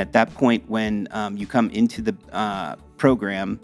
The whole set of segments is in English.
And at that point, when um, you come into the uh, program,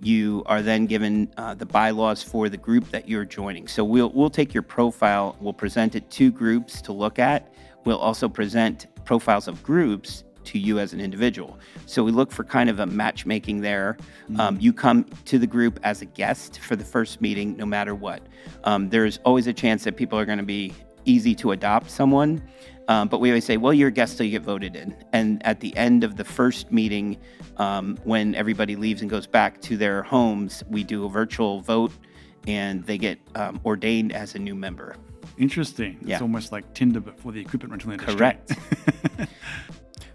you are then given uh, the bylaws for the group that you're joining. So we'll we'll take your profile, we'll present it to groups to look at. We'll also present profiles of groups to you as an individual. So we look for kind of a matchmaking there. Um, you come to the group as a guest for the first meeting, no matter what. Um, there's always a chance that people are going to be easy to adopt someone. Um, but we always say, well, you're a guest till you get voted in. And at the end of the first meeting, um, when everybody leaves and goes back to their homes, we do a virtual vote and they get um, ordained as a new member. Interesting. Yeah. It's almost like Tinder, but for the equipment rental industry. Correct.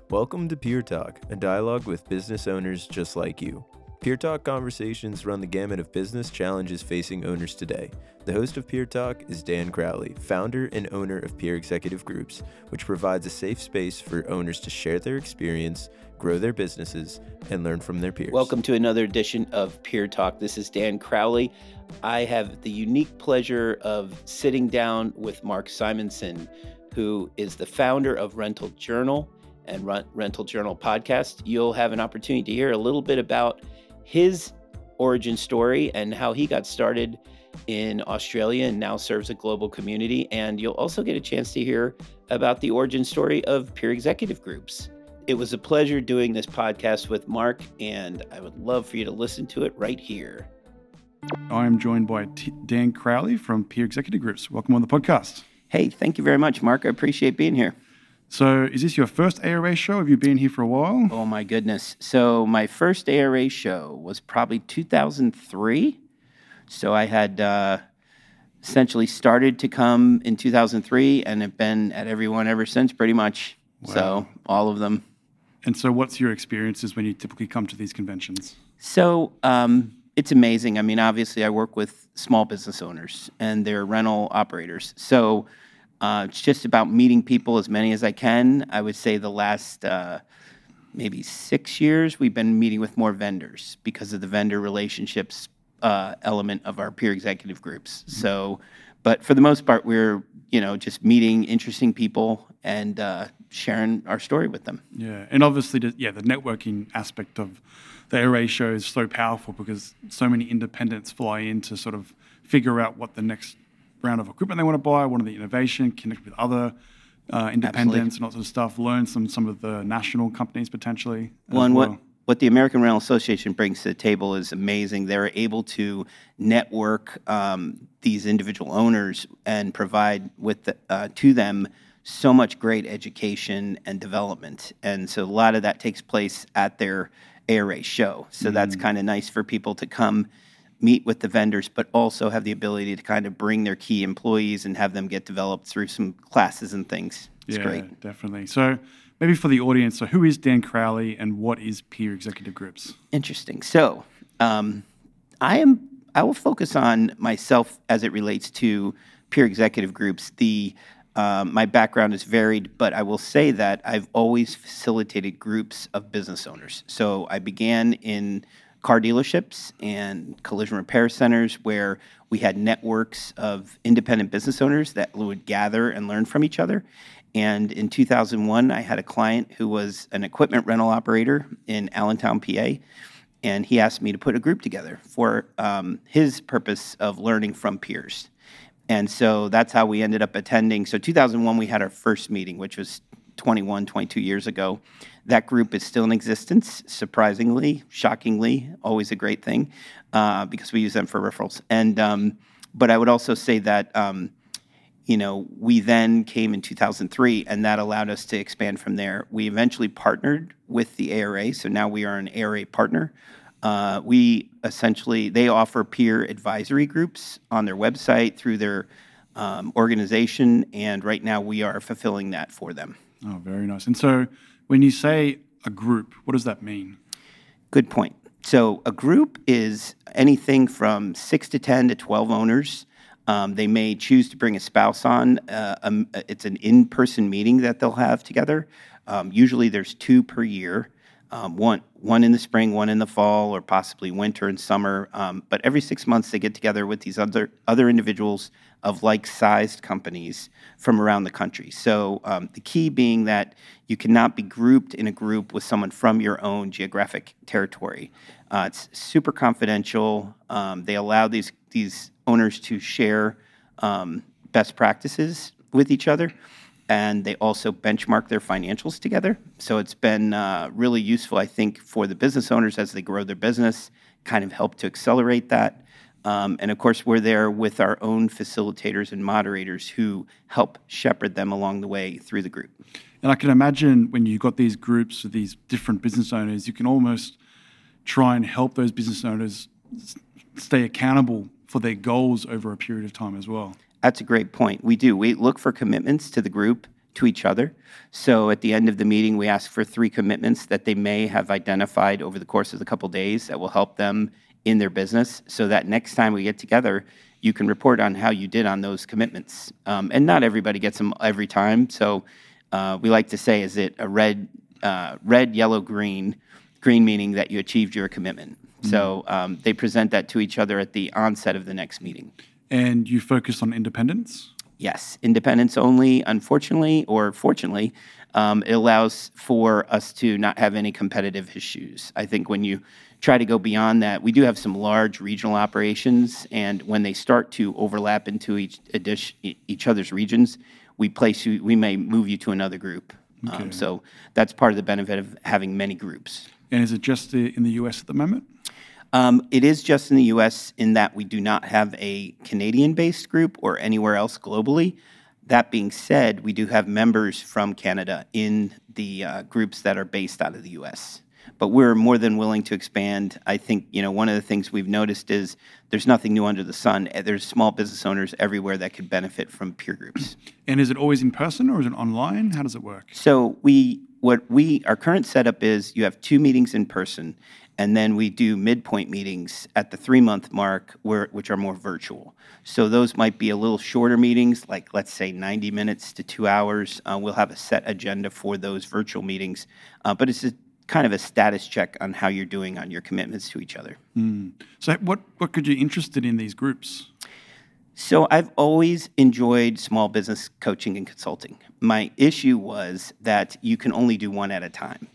Welcome to Peer Talk, a dialogue with business owners just like you. Peer Talk conversations run the gamut of business challenges facing owners today. The host of Peer Talk is Dan Crowley, founder and owner of Peer Executive Groups, which provides a safe space for owners to share their experience, grow their businesses, and learn from their peers. Welcome to another edition of Peer Talk. This is Dan Crowley. I have the unique pleasure of sitting down with Mark Simonsen, who is the founder of Rental Journal and Rental Journal podcast. You'll have an opportunity to hear a little bit about his origin story and how he got started in Australia and now serves a global community. And you'll also get a chance to hear about the origin story of peer executive groups. It was a pleasure doing this podcast with Mark, and I would love for you to listen to it right here. I am joined by T- Dan Crowley from Peer Executive Groups. Welcome on the podcast. Hey, thank you very much, Mark. I appreciate being here. So, is this your first ARA show? Have you been here for a while? Oh my goodness. So my first ARA show was probably 2003. So I had uh, essentially started to come in 2003 and have been at every one ever since, pretty much. So all of them. And so, what's your experiences when you typically come to these conventions? So um, it's amazing. I mean, obviously, I work with small business owners and their rental operators. So uh, it's just about meeting people, as many as I can. I would say the last uh, maybe six years, we've been meeting with more vendors because of the vendor relationships uh, element of our peer executive groups. So, but for the most part, we're you know just meeting interesting people and uh, sharing our story with them. Yeah, and obviously, the, yeah, the networking aspect of the ARA show is so powerful because so many independents fly in to sort of figure out what the next round of equipment they want to buy, what are the innovation, connect with other uh, independents and all sorts of stuff, learn some some of the national companies potentially. Well, and what, well. what the American Rental Association brings to the table is amazing. They're able to network um, these individual owners and provide with the, uh, to them so much great education and development. And so a lot of that takes place at their ARA show. So that's kind of nice for people to come meet with the vendors, but also have the ability to kind of bring their key employees and have them get developed through some classes and things. It's yeah, great. definitely. So maybe for the audience, so who is Dan Crowley and what is peer executive groups? Interesting. So, um, I am. I will focus on myself as it relates to peer executive groups. The um, my background is varied, but I will say that I've always facilitated groups of business owners. So I began in car dealerships and collision repair centers where we had networks of independent business owners that would gather and learn from each other. And in 2001, I had a client who was an equipment rental operator in Allentown, PA, and he asked me to put a group together for um, his purpose of learning from peers. And so that's how we ended up attending. So 2001, we had our first meeting, which was 21, 22 years ago. That group is still in existence, surprisingly, shockingly, always a great thing, uh, because we use them for referrals. And um, but I would also say that um, you know we then came in 2003, and that allowed us to expand from there. We eventually partnered with the ARA, so now we are an ARA partner. Uh, we essentially they offer peer advisory groups on their website through their um, organization, and right now we are fulfilling that for them. Oh, very nice. And so when you say a group, what does that mean? Good point. So a group is anything from six to 10 to 12 owners. Um, they may choose to bring a spouse on. Uh, um, it's an in person meeting that they'll have together. Um, usually there's two per year. Um, one, one in the spring, one in the fall, or possibly winter and summer. Um, but every six months, they get together with these other, other individuals of like-sized companies from around the country. So um, the key being that you cannot be grouped in a group with someone from your own geographic territory. Uh, it's super confidential. Um, they allow these these owners to share um, best practices with each other and they also benchmark their financials together. So it's been uh, really useful, I think, for the business owners as they grow their business, kind of help to accelerate that. Um, and of course, we're there with our own facilitators and moderators who help shepherd them along the way through the group. And I can imagine when you've got these groups of these different business owners, you can almost try and help those business owners stay accountable for their goals over a period of time as well. That's a great point. We do. We look for commitments to the group, to each other. So at the end of the meeting, we ask for three commitments that they may have identified over the course of the couple days that will help them in their business so that next time we get together, you can report on how you did on those commitments. Um, and not everybody gets them every time. So uh, we like to say, is it a red, uh, red, yellow, green? Green meaning that you achieved your commitment. Mm-hmm. So um, they present that to each other at the onset of the next meeting. And you focus on independence? Yes, independence only, unfortunately, or fortunately, um, it allows for us to not have any competitive issues. I think when you try to go beyond that, we do have some large regional operations, and when they start to overlap into each, each other's regions, we place you, we may move you to another group. Um, okay. Um, so that's part of the benefit of having many groups. And is it just in the U.S. at the moment? Um, it is just in the US in that we do not have a Canadian based group or anywhere else globally. That being said, we do have members from Canada in the uh, groups that are based out of the US. But we're more than willing to expand. I think you know one of the things we've noticed is there's nothing new under the sun. Eh, there's small business owners everywhere that could benefit from peer groups. And is it always in person or is it online? How does it work? So we what we our current setup is you have two meetings in person and then we do midpoint meetings at the three month mark, where, which are more virtual. So those might be a little shorter meetings, like let's say 90 minutes to two hours. Uh, we'll have a set agenda for those virtual meetings, uh, but it's a, kind of a status check on how you're doing on your commitments to each other. Mm. So, what, what could you interested in these groups? So, I've always enjoyed small business coaching and consulting. My issue was that you can only do one at a time.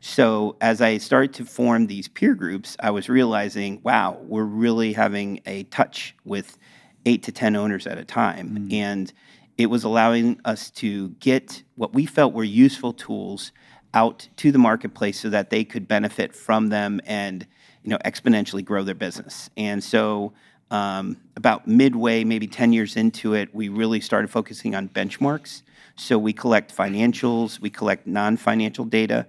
So as I started to form these peer groups, I was realizing, wow, we're really having a touch with eight to 10 owners at a time. Mm. And it was allowing us to get what we felt were useful tools out to the marketplace so that they could benefit from them and you know exponentially grow their business. And so um, about midway, maybe 10 years into it, we really started focusing on benchmarks. So we collect financials, we collect non-financial data,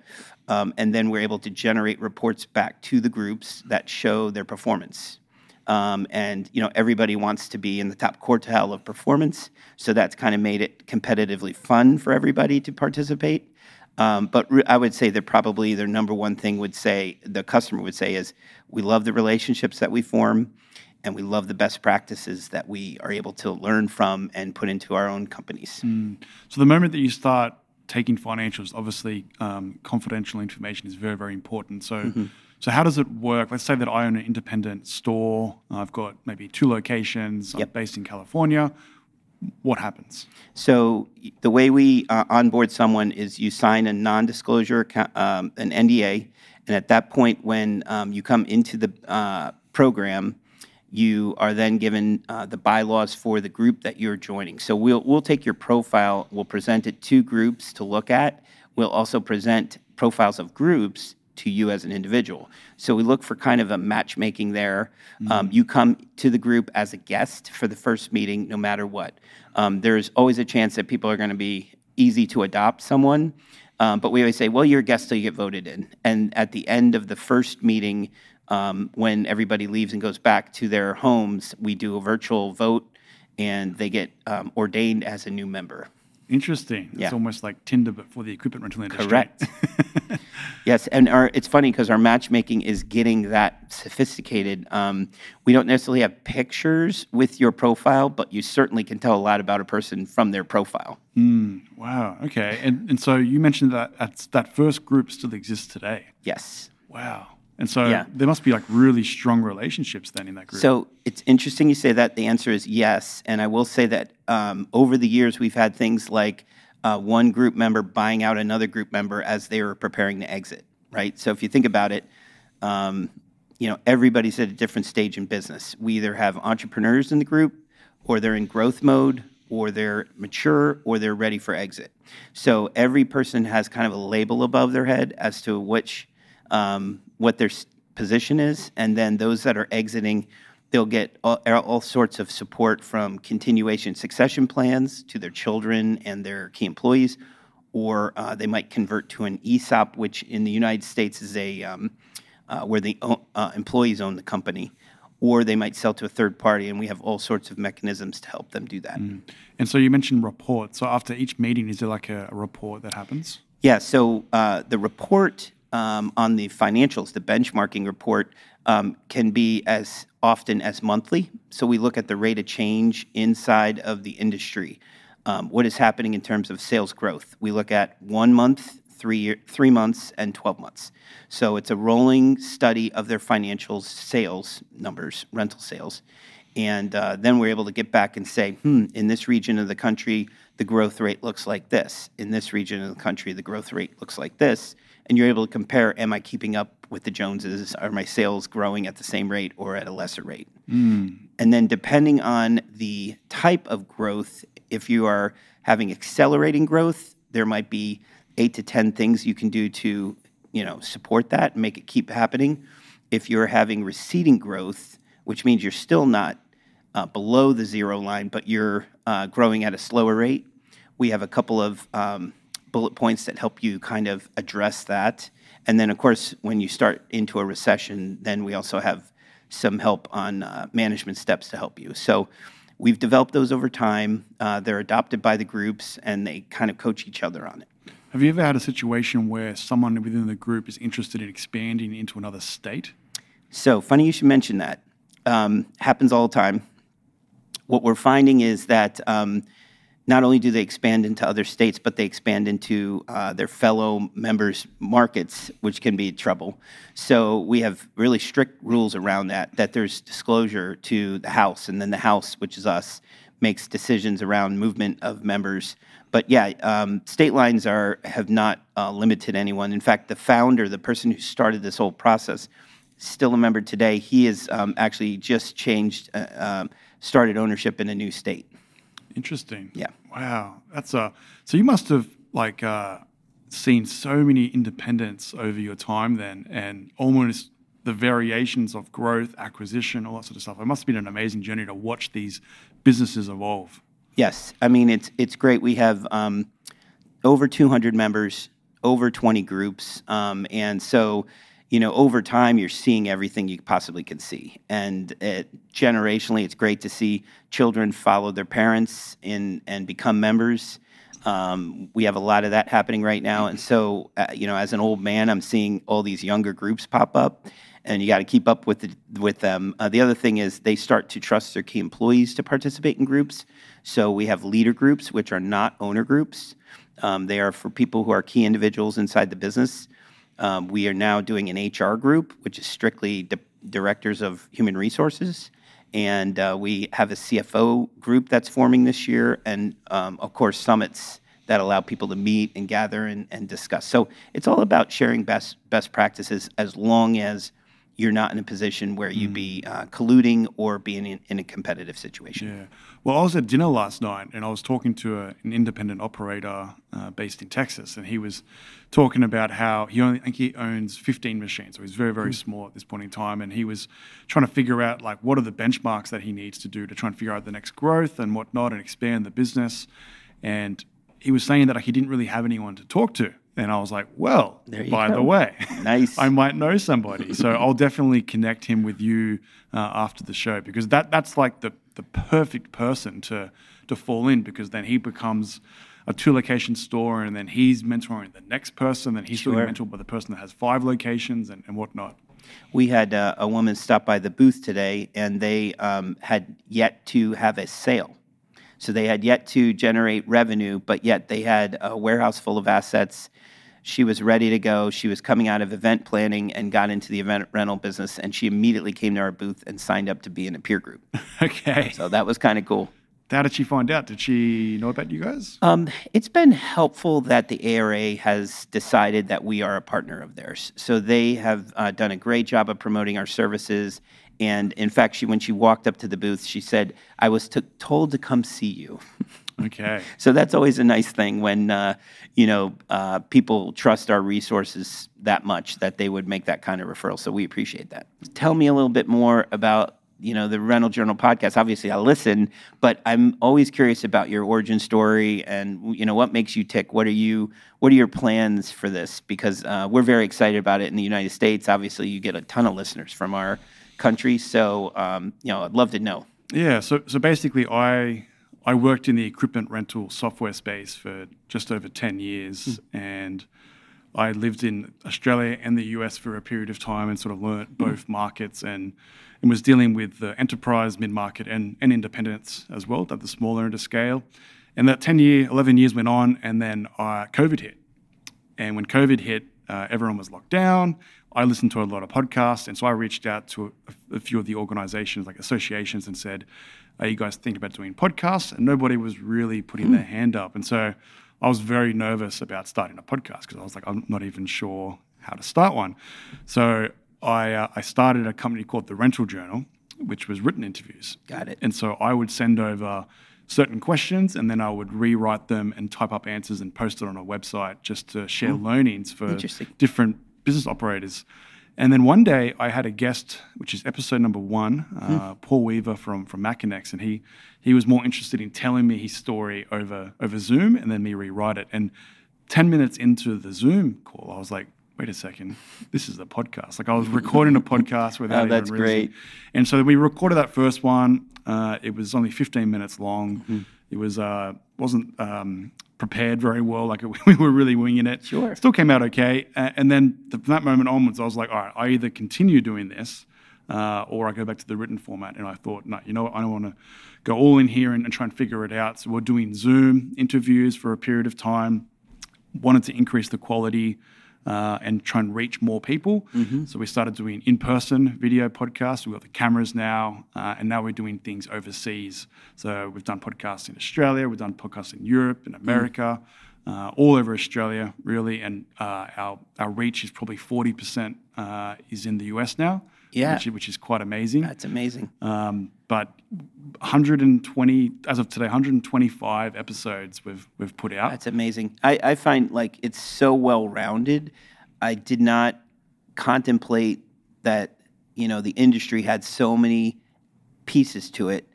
um, and then we're able to generate reports back to the groups that show their performance. Um, and you know everybody wants to be in the top quartile of performance, so that's kind of made it competitively fun for everybody to participate. Um, but re- I would say that probably their number one thing would say the customer would say is we love the relationships that we form, and we love the best practices that we are able to learn from and put into our own companies. Mm. So the moment that you start taking financials, obviously, um, confidential information is very, very important. So, mm-hmm. so how does it work? Let's say that I own an independent store. I've got maybe two locations. Yep. I'm based in California. What happens? So the way we uh, onboard someone is you sign a non-disclosure, um, an NDA, and at that point, when um, you come into the uh, program, you are then given uh, the bylaws for the group that you're joining. So we'll, we'll take your profile, we'll present it to groups to look at. We'll also present profiles of groups to you as an individual. So we look for kind of a matchmaking there. Mm-hmm. Um, you come to the group as a guest for the first meeting, no matter what. Um, there's always a chance that people are going to be easy to adopt someone. Um, but we always say, well, you're a guest till you get voted in. And at the end of the first meeting, um, when everybody leaves and goes back to their homes, we do a virtual vote and they get um, ordained as a new member. Interesting. Yeah. It's almost like Tinder, but for the equipment rental industry. Correct. yes, and our, it's funny because our matchmaking is getting that sophisticated. Um, we don't necessarily have pictures with your profile, but you certainly can tell a lot about a person from their profile. wow. Okay. And and so you mentioned that that's, that first group still exists today. Yes. Wow. And so Yeah. there must be like really strong relationships then in that group. So it's interesting you say that. The answer is yes. And I will say that um, over the years, we've had things like uh, one group member buying out another group member as they were preparing to exit, right? So if you think about it, um, you know, everybody's at a different stage in business. We either have entrepreneurs in the group, or they're in growth mode, or they're mature, or they're ready for exit. So every person has kind of a label above their head as to which um, what their position is, and then those that are exiting, they'll get all, all sorts of support from continuation succession plans to their children and their key employees, or uh, they might convert to an ESOP, which in the United States is a um, uh, where the uh, employees own the company, or they might sell to a third party, and we have all sorts of mechanisms to help them do that. and so you mentioned reports. So after each meeting, is there like a, a report that happens? Yeah, so uh, the report um, on the financials, the benchmarking report, um, can be as often as monthly. So we look at the rate of change inside of the industry. Um, what is happening in terms of sales growth? We look at one month, three year, three months, and 12 months. So it's a rolling study of their financials, sales numbers, rental sales. And uh, then we're able to get back and say, hmm, in this region of the country, the growth rate looks like this. In this region of the country, the growth rate looks like this. And you're able to compare, am I keeping up with the Joneses? Are my sales growing at the same rate or at a lesser rate? And then depending on the type of growth, if you are having accelerating growth, there might be eight to 10 things you can do to, you know, support that and make it keep happening. If you're having receding growth, which means you're still not uh, below the zero line, but you're uh, growing at a slower rate, we have a couple of um, bullet points that help you kind of address that. And then, of course, when you start into a recession, then we also have some help on uh, management steps to help you. So we've developed those over time. Uh, they're adopted by the groups, and they kind of coach each other on it. Have you ever had a situation where someone within the group is interested in expanding into another state? So funny you should mention that. Um, happens all the time. What we're finding is that um, not only do they expand into other states, but they expand into uh, their fellow members' markets, which can be trouble. So we have really strict rules around that. That there's disclosure to the House, and then the House, which is us, makes decisions around movement of members. But yeah, um, state lines are have not uh, limited anyone. In fact, the founder, the person who started this whole process, still a member today. He has um, actually just changed, uh, um, started ownership in a new state. Interesting. Yeah. Wow. That's a so you must have like uh, seen so many independents over your time then, and almost the variations of growth, acquisition, all that sort of stuff. It must have been an amazing journey to watch these businesses evolve. Yes, I mean it's it's great. We have um, over 200 members, over 20 groups, um, and so you know over time you're seeing everything you possibly can see. And it, generationally, it's great to see children follow their parents in and become members. Um, we have a lot of that happening right now, and so uh, you know, as an old man, I'm seeing all these younger groups pop up, and you got to keep up with the, with them. Uh, the other thing is they start to trust their key employees to participate in groups. So we have leader groups, which are not owner groups. Um, they are for people who are key individuals inside the business. Um, we are now doing an HR group, which is strictly di- directors of human resources. And uh, we have a CFO group that's forming this year, and um, of course, summits that allow people to meet and gather and, and discuss. So it's all about sharing best best practices as long as you're not in a position where you'd be uh, colluding or being in, in a competitive situation. Yeah. Well, I was at dinner last night and I was talking to a, an independent operator uh, based in Texas, and he was talking about how he only I think he owns 15 machines, so he's very very small at this point in time, and he was trying to figure out like what are the benchmarks that he needs to do to try and figure out the next growth and whatnot and expand the business, and he was saying that like, he didn't really have anyone to talk to. And I was like, well, by go. the way, Nice. I might know somebody. So I'll definitely connect him with you uh, after the show because that that's like the the perfect person to to fall in because then he becomes a two location store and then he's mentoring the next person, then he's Sure. being mentored by the person that has five locations and, and whatnot. We had uh, a woman stop by the booth today, and they um, had yet to have a sale. So they had yet to generate revenue, but yet they had a warehouse full of assets. She was ready to go. She was coming out of event planning and got into the event rental business, and she immediately came to our booth and signed up to be in a peer group. Okay. So that was kind of cool. How did she find out? Did she know about you guys? Um, it's been helpful that the ARA has decided that we are a partner of theirs. So they have uh, done a great job of promoting our services. And in fact, she when she walked up to the booth, she said, "I was t- told to come see you." Okay. so that's always a nice thing when uh, you know uh, people trust our resources that much that they would make that kind of referral. So we appreciate that. Tell me a little bit more about you know the Rental Journal podcast. Obviously, I listen, but I'm always curious about your origin story and you know what makes you tick. What are you? What are your plans for this? Because uh, we're very excited about it in the United States. Obviously, you get a ton of listeners from our country, so um, you know I'd love to know. Yeah. So so basically, I I worked in the equipment rental software space for just over ten years, and I lived in Australia and the US for a period of time, and sort of learnt both markets and and was dealing with the enterprise, mid market, and and independents as well at the smaller end of scale. And that ten year, eleven years went on, and then uh, COVID hit. And when COVID hit, uh, everyone was locked down. I listened to a lot of podcasts, and so I reached out to a, a few of the organizations, like associations, and said, "Are you guys thinking about doing podcasts?" And nobody was really putting their hand up, and so I was very nervous about starting a podcast because I was like, I'm not even sure how to start one. So I uh, I started a company called the Rental Journal, which was written interviews. Got it. And so I would send over certain questions and then I would rewrite them and type up answers and post it on a website just to share learnings for different business operators. And then one day I had a guest, which is episode number one, uh, Paul Weaver from from Machinex, and he he was more interested in telling me his story over over Zoom and then me rewrite it. And ten minutes into the Zoom call, I was like, wait a second, this is a podcast. Like I was recording a podcast without Oh, that's even great. And so we recorded that first one. Uh, it was only 15 minutes long. Mm-hmm. It was uh, wasn't um, prepared very well. Like we were really winging it. Sure. Still came out okay. And then th- from that moment onwards, I was like, all right, I either continue doing this uh, or I go back to the written format. And I thought, no, you know what? I don't want to go all in here and, and try and figure it out. So we're doing Zoom interviews for a period of time wanted to increase the quality uh, and try and reach more people. So we started doing in-person video podcasts. We've got the cameras now, uh, and now we're doing things overseas. So we've done podcasts in Australia, we've done podcasts in Europe, in America, uh, all over Australia, really. And uh, our our reach is probably forty percent uh, is in the US now. Yeah. which, which is quite amazing. That's amazing. Um, but 120 as of today, 125 episodes we've we've put out. That's amazing. I, I find like it's so well rounded. I did not contemplate that you know the industry had so many pieces to it,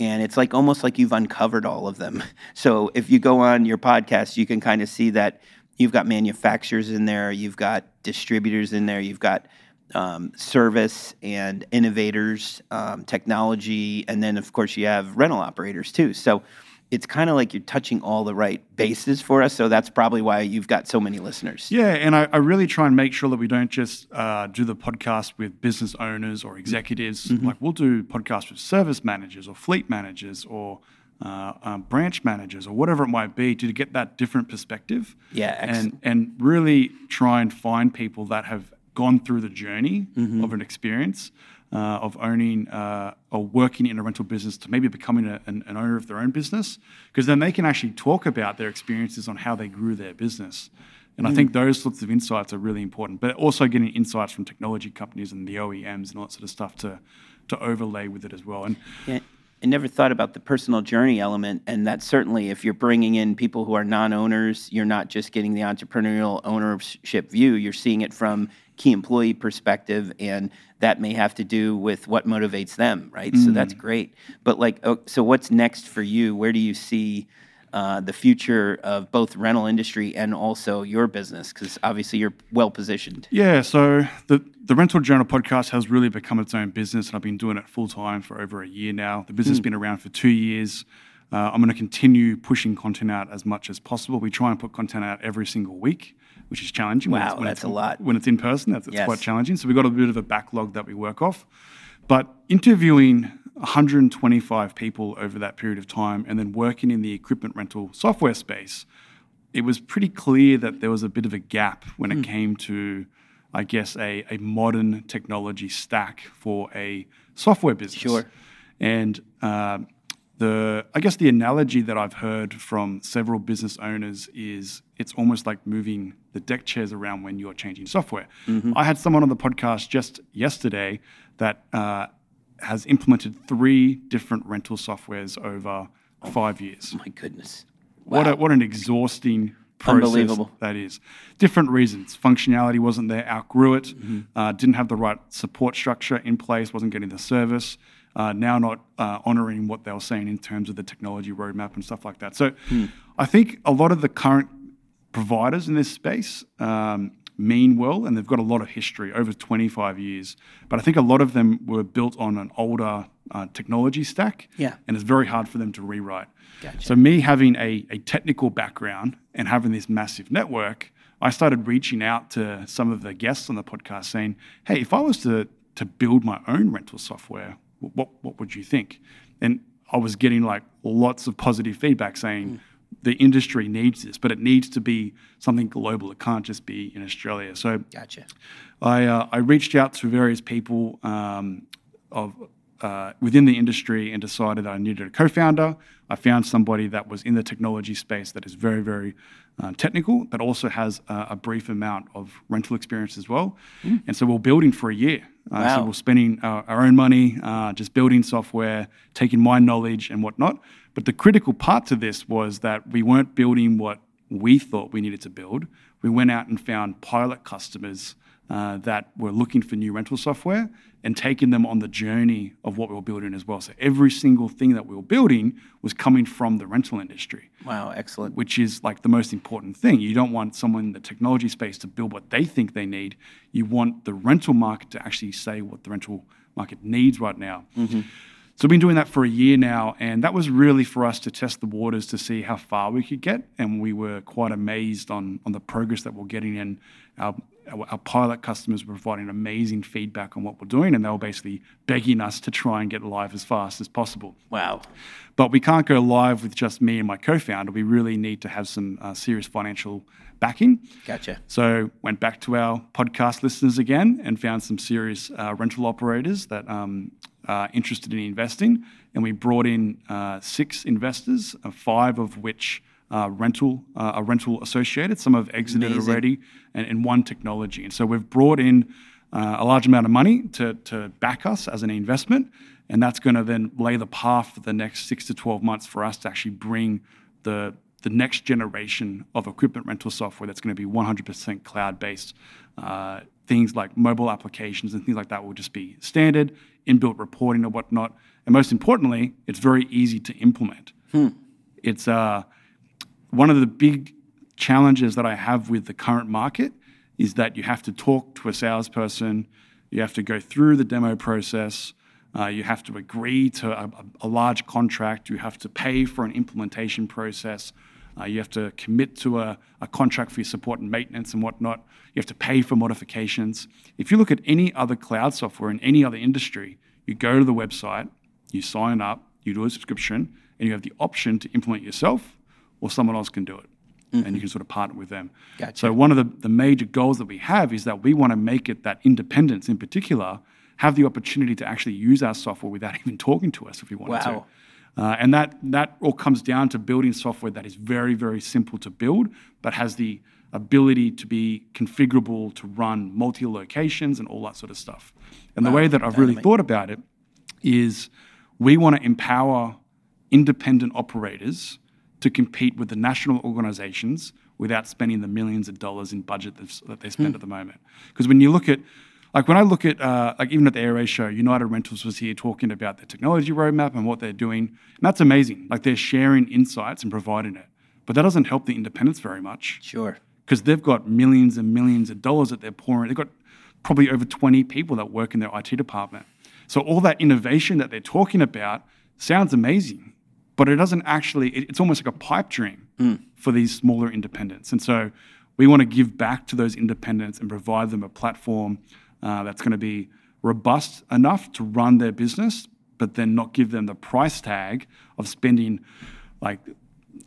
and it's like almost like you've uncovered all of them. So if you go on your podcast, you can kind of see that you've got manufacturers in there, you've got distributors in there, you've got service and innovators, um, technology, and then of course you have rental operators too. So it's kind of like you're touching all the right bases for us. So that's probably why you've got so many listeners. Yeah, and I, I really try and make sure that we don't just uh, do the podcast with business owners or executives. Mm-hmm. Like we'll do podcasts with service managers or fleet managers or uh, um, branch managers or whatever it might be to get that different perspective. Yeah, excellent. and and really try and find people that have gone through the journey Mm-hmm. of an experience. Uh, of owning uh, or working in a rental business to maybe becoming a, an, an owner of their own business, because then they can actually talk about their experiences on how they grew their business. And I think those sorts of insights are really important, but also getting insights from technology companies and the OEMs and all that sort of stuff to, to overlay with it as well. And Yeah, I never thought about the personal journey element, and that certainly, if you're bringing in people who are non-owners, you're not just getting the entrepreneurial ownership view. You're seeing it from key employee perspective, and that may have to do with what motivates them, right? So that's mm. great. But like, oh, so what's next for you? Where do you see? Uh, the future of both rental industry and also your business, because obviously you're well positioned. Yeah, so the the Rental Journal podcast has really become its own business, and I've been doing it full time for over a year now. The business has been around for two years. Uh, I'm going to continue pushing content out as much as possible. We try and put content out every single week, which is challenging. when Wow, it's- when that's it's- a lot. When it's in person, that's it's Yes. quite challenging. So we've got a bit of a backlog that we work off. But interviewing 125 people over that period of time and then working in the equipment rental software space, it was pretty clear that there was a bit of a gap when Hmm. it came to, I guess, a, a modern technology stack for a software business. Sure. And uh, the, I guess, the analogy that I've heard from several business owners is it's almost like moving the deck chairs around when you're changing software. I had someone on the podcast just yesterday that uh, has implemented three different rental softwares over five years. My goodness. What, a, what an exhausting process Unbelievable. that is. Different reasons. Functionality wasn't there, outgrew it, Mm-hmm. uh, didn't have the right support structure in place, wasn't getting the service, uh, now not uh, honoring what they were saying in terms of the technology roadmap and stuff like that. So Hmm. I think a lot of the current providers in this space um, mean well, and they've got a lot of history over 25 years. But I think a lot of them were built on an older uh, technology stack, Yeah. and it's very hard for them to rewrite. Gotcha. So me having a, a technical background and having this massive network, I started reaching out to some of the guests on the podcast saying, "Hey, if I was to to build my own rental software, what what would you think?" And I was getting like lots of positive feedback saying the industry needs this, but it needs to be something global. It can't just be in Australia. So Gotcha. I, uh, I reached out to various people um, of uh, within the industry and decided I needed a co-founder. I found somebody that was in the technology space that is very, very uh, technical, but also has uh, a brief amount of rental experience as well. And so we're building for a year. Uh, So we're spending our, our own money, uh, just building software, taking my knowledge and whatnot. But the critical part to this was that we weren't building what we thought we needed to build. We went out and found pilot customers uh, that were looking for new rental software and taking them on the journey of what we were building as well. So every single thing that we were building was coming from the rental industry, Wow, excellent. which is like the most important thing. You don't want someone in the technology space to build what they think they need. You want the rental market to actually say what the rental market needs right now. So we've been doing that for a year now, and that was really for us to test the waters to see how far we could get. And we were quite amazed on on the progress that we're getting. in our our, our pilot customers were providing amazing feedback on what we're doing, and they were basically begging us to try and get live as fast as possible. Wow. But we can't go live with just me and my co-founder. We really need to have some uh, serious financial backing. Gotcha. So went back to our podcast listeners again and found some serious uh, rental operators that um, are interested in investing, and we brought in uh, six investors, uh, five of which rental uh, are rental associated. Some have exited already, and, and one technology. And so we've brought in uh, a large amount of money to to back us as an investment, and that's going to then lay the path for the next six to twelve months for us to actually bring the the next generation of equipment rental software that's going to be 100% cloud-based. Uh, things like mobile applications and things like that will just be standard, inbuilt reporting or whatnot. And most importantly, it's very easy to implement. It's uh, one of the big challenges that I have with the current market is that you have to talk to a salesperson, you have to go through the demo process, uh, you have to agree to a, a- large contract, you have to pay for an implementation process, uh, you have to commit to a, a contract for your support and maintenance and whatnot, you have to pay for modifications. If you look at any other cloud software in any other industry, you go to the website, you sign up, you do a subscription, and you have the option to implement yourself or someone else can do it. And you can sort of partner with them. Gotcha. So one of the, the major goals that we have is that we want to make it that independents in particular have the opportunity to actually use our software without even talking to us if we wanted Wow. to. Uh, and that that all comes down to building software that is very, very simple to build, but has the ability to be configurable to run multi locations and all that sort of stuff. And the way that I've really thought about it is we want to empower independent operators to compete with the national organizations without spending the millions of dollars in budget that they spend at the moment. Because when you look at, like when I look at, uh, like even at the ARA show, United Rentals was here talking about their technology roadmap and what they're doing. And that's amazing. Like they're sharing insights and providing it. But that doesn't help the independents very much Sure. because they've got millions and millions of dollars that they're pouring. They've got probably over 20 people that work in their IT department. So all that innovation that they're talking about sounds amazing, but it doesn't actually. It, it's almost like a pipe dream for these smaller independents, and so we want to give back to those independents and provide them a platform uh, that's going to be robust enough to run their business, but then not give them the price tag of spending like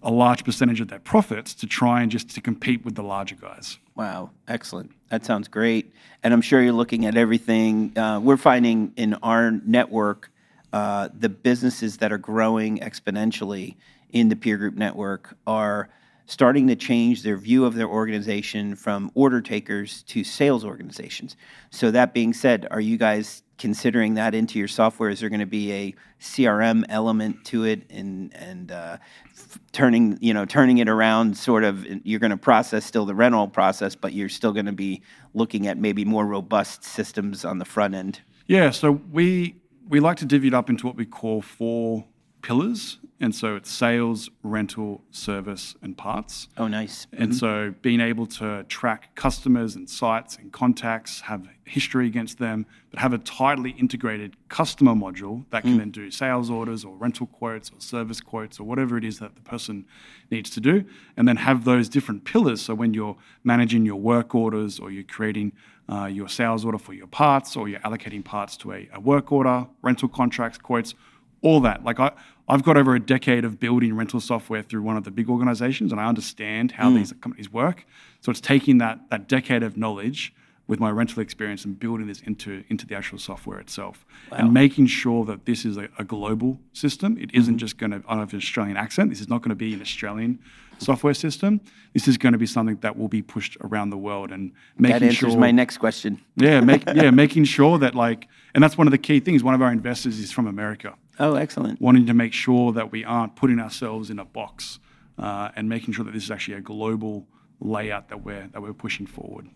a large percentage of their profits to try and just to compete with the larger guys. Wow, excellent. That sounds great. And I'm sure you're looking at everything. Uh, we're finding in our network uh, the businesses that are growing exponentially in the peer group network are starting to change their view of their organization from order takers to sales organizations. So that being said, are you guys considering that into your software? Is there going to be a CRM element to it, and and uh, f- turning you know turning it around? Sort of, you're going to process still the rental process, but you're still going to be looking at maybe more robust systems on the front end. Yeah, so we we like to divvy it up into what we call four pillars, and so it's sales, rental, service, and parts. Oh, nice. And mm-hmm. so being able to track customers and sites and contacts, have history against them, but have a tightly integrated customer module that can mm. then do sales orders or rental quotes or service quotes or whatever it is that the person needs to do. And then have those different pillars. So when you're managing your work orders or you're creating uh, your sales order for your parts or you're allocating parts to a, a work order, rental contracts, quotes, all that. Like I, I've got over a decade of building rental software through one of the big organizations, and I understand how these companies work. So it's taking that that decade of knowledge with my rental experience and building this into into the actual software itself, and making sure that this is a, a global system. It isn't just going to. I don't have an Australian accent. This is not going to be an Australian software system. This is going to be something that will be pushed around the world and making sure. That answers sure. my next question. Yeah, make, yeah, making sure that like, and that's one of the key things. One of our investors is from America, Oh, excellent. wanting to make sure that we aren't putting ourselves in a box, uh, and making sure that this is actually a global layout that we're that we're pushing forward.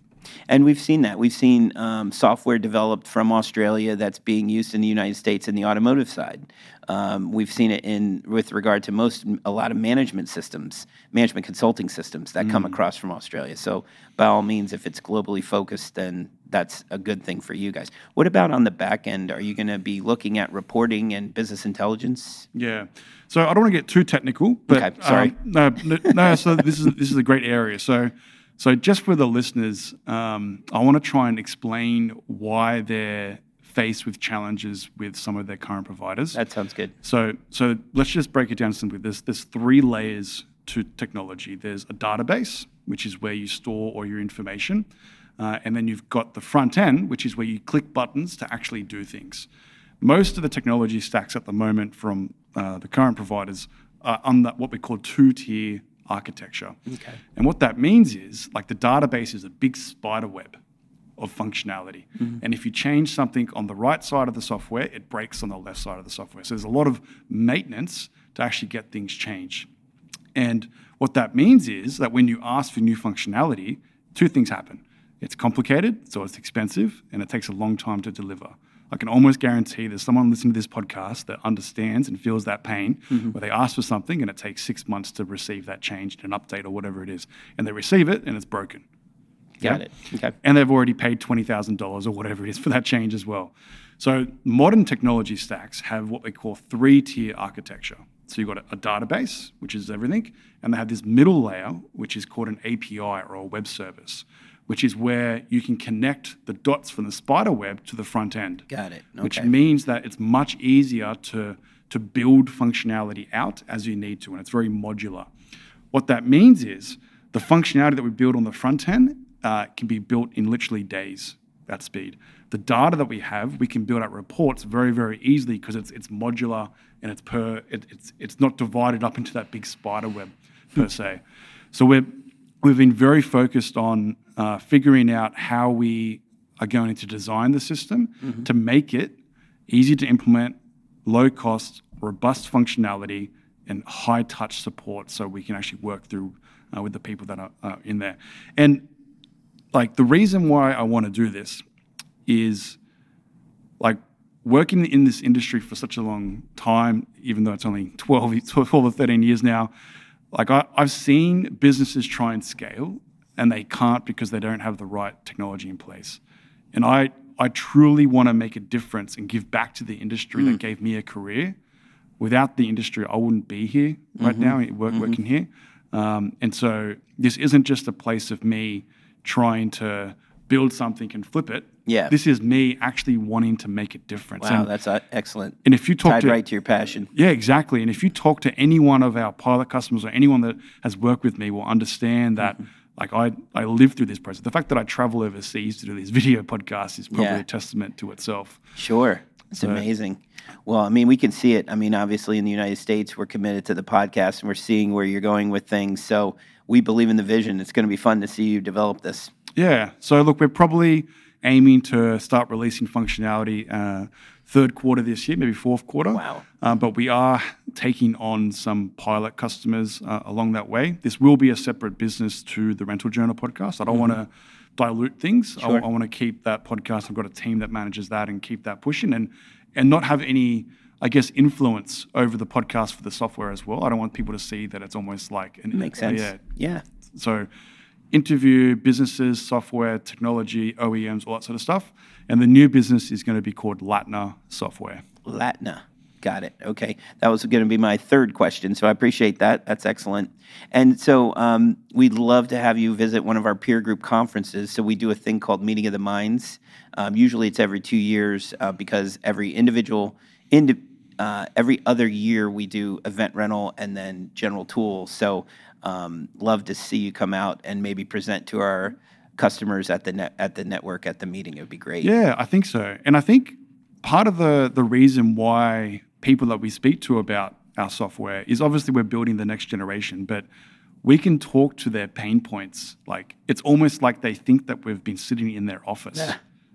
And we've seen that. We've seen um, software developed from Australia that's being used in the United States in the automotive side. Um, we've seen it in with regard to most a lot of management systems, management consulting systems that come across from Australia. So by all means, if it's globally focused, then that's a good thing for you guys. What about on the back end? Are you going to be looking at reporting and business intelligence? Yeah. So I don't want to get too technical, but Okay, sorry. um, no, no. So this is this is a great area. So, so just for the listeners, um, I want to try and explain why they're faced with challenges with some of their current providers. That sounds good. So, so let's just break it down simply. There's there's three layers to technology. There's a database, which is where you store all your information, uh, and then you've got the front end, which is where you click buttons to actually do things. Most of the technology stacks at the moment from uh, the current providers are on that what we call two-tier architecture. Okay. And what that means is, like the database is a big spider web of functionality. Mm-hmm. And if you change something on the right side of the software, it breaks on the left side of the software. So there's a lot of maintenance to actually get things changed. And what that means is that when you ask for new functionality, two things happen. It's complicated, so it's expensive, and it takes a long time to deliver. I can almost guarantee there's someone listening to this podcast that understands and feels that pain mm-hmm. where they ask for something and it takes six months to receive that change, an update or whatever it is. And they receive it and it's broken. Got Yeah. it. Okay. And they've already paid $20,000 or whatever it is for that change as well. So modern technology stacks have what we call three tier architecture. So you've got a, a database, which is everything, and they have this middle layer, which is called an API or a web service, which is where you can connect the dots from the spider web to the front end Got it. which means that it's much easier to, to build functionality out as you need to, and it's very modular. What that means is the functionality that we build on the front end uh, can be built in literally days at speed. The data that we have, we can build out reports very, very easily because it's, it's modular and it's per it, it's it's not divided up into that big spider web per se. So we're we've been very focused on uh, figuring out how we are going to design the system to make it easy to implement, low cost, robust functionality, and high touch support so we can actually work through uh, with the people that are uh, in there. And like the reason why I want to do this is like working in this industry for such a long time, even though it's only 12, 12 or 13 years now, like I, I've seen businesses try and scale and they can't because they don't have the right technology in place. And I, I truly want to make a difference and give back to the industry that mm. gave me a career without the industry, I wouldn't be here right mm-hmm. now, eh, work, mm-hmm. working here. Um, and so this isn't just a place of me trying to build something and flip it. Yeah. This is me actually wanting to make a difference. Wow, And- that's uh, excellent. and if you talk Tied to right to your passion. yeah, exactly. And if you talk to any one of our pilot customers or anyone that has worked with me will understand that Mm-hmm. like I, I lived through this process. The fact that I travel overseas to do these video podcasts is probably Yeah. a testament to itself. Sure. It's amazing. Well, I mean, we can see it. I mean, obviously, in the United States, we're committed to the podcast and we're seeing where you're going with things. So we believe in the vision. It's going to be fun to see you develop this. Yeah. So look, we're probably aiming to start releasing functionality uh, third quarter this year, maybe fourth quarter. Wow. Uh, but we are taking on some pilot customers uh, along that way. This will be a separate business to the Rental Journal podcast. I don't want to dilute things. I, Mm-hmm. Want to keep that podcast. I've got a team that manages that and keep that pushing and and not have any. I guess influence over the podcast for the software as well. I don't want people to see that it's almost like an Makes sense. Yeah, Yeah. so, interview businesses, software, technology, OEMs, all that sort of stuff. And the new business is going to be called Latner Software. Latner. Got it. Okay. That was going to be my third question. So I appreciate that. That's excellent. And so um, we'd love to have you visit one of our peer group conferences. So we do a thing called Meeting of the Minds. Um, usually it's every two years uh, because every individual, indi- uh, every other year we do event rental and then general tools. So um, love to see you come out and maybe present to our customers at the net, at the network at the meeting. It would be great. Yeah, I think so. And I think part of the the reason why people that we speak to about our software is obviously we're building the next generation, but we can talk to their pain points. Like it's almost like they think that we've been sitting in their office.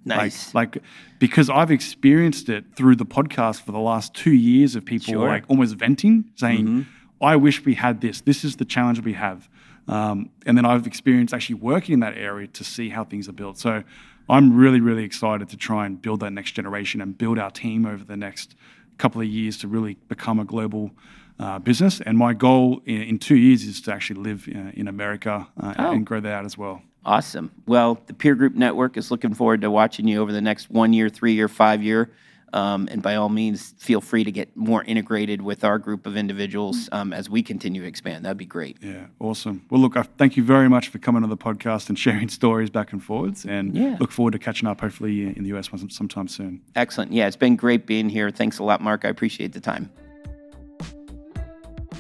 Nice. Like, like because I've experienced it through the podcast for the last two years of people Sure. like almost venting, saying, "I wish we had this. This is the challenge we have." Um, and then I've experienced actually working in that area to see how things are built. So I'm really, really excited to try and build that next generation and build our team over the next couple of years to really become a global uh, business. And my goal in, in two years is to actually live uh, in America uh, Oh. and grow that out as well. Awesome. Well, the Peer Group Network is looking forward to watching you over the next one year, three year, five year. Um, and by all means, feel free to get more integrated with our group of individuals um, as we continue to expand. That'd be great. Yeah, awesome. Well, look, I thank you very much for coming on the podcast and sharing stories back and forwards. And Yeah. look forward to catching up hopefully in the US sometime soon. Excellent. Yeah, it's been great being here. Thanks a lot, Mark. I appreciate the time.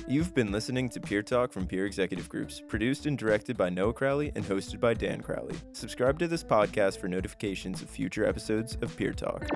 You've been listening to Peer Talk from Peer Executive Groups, produced and directed by Noah Crowley and hosted by Dan Crowley. Subscribe to this podcast for notifications of future episodes of Peer Talk.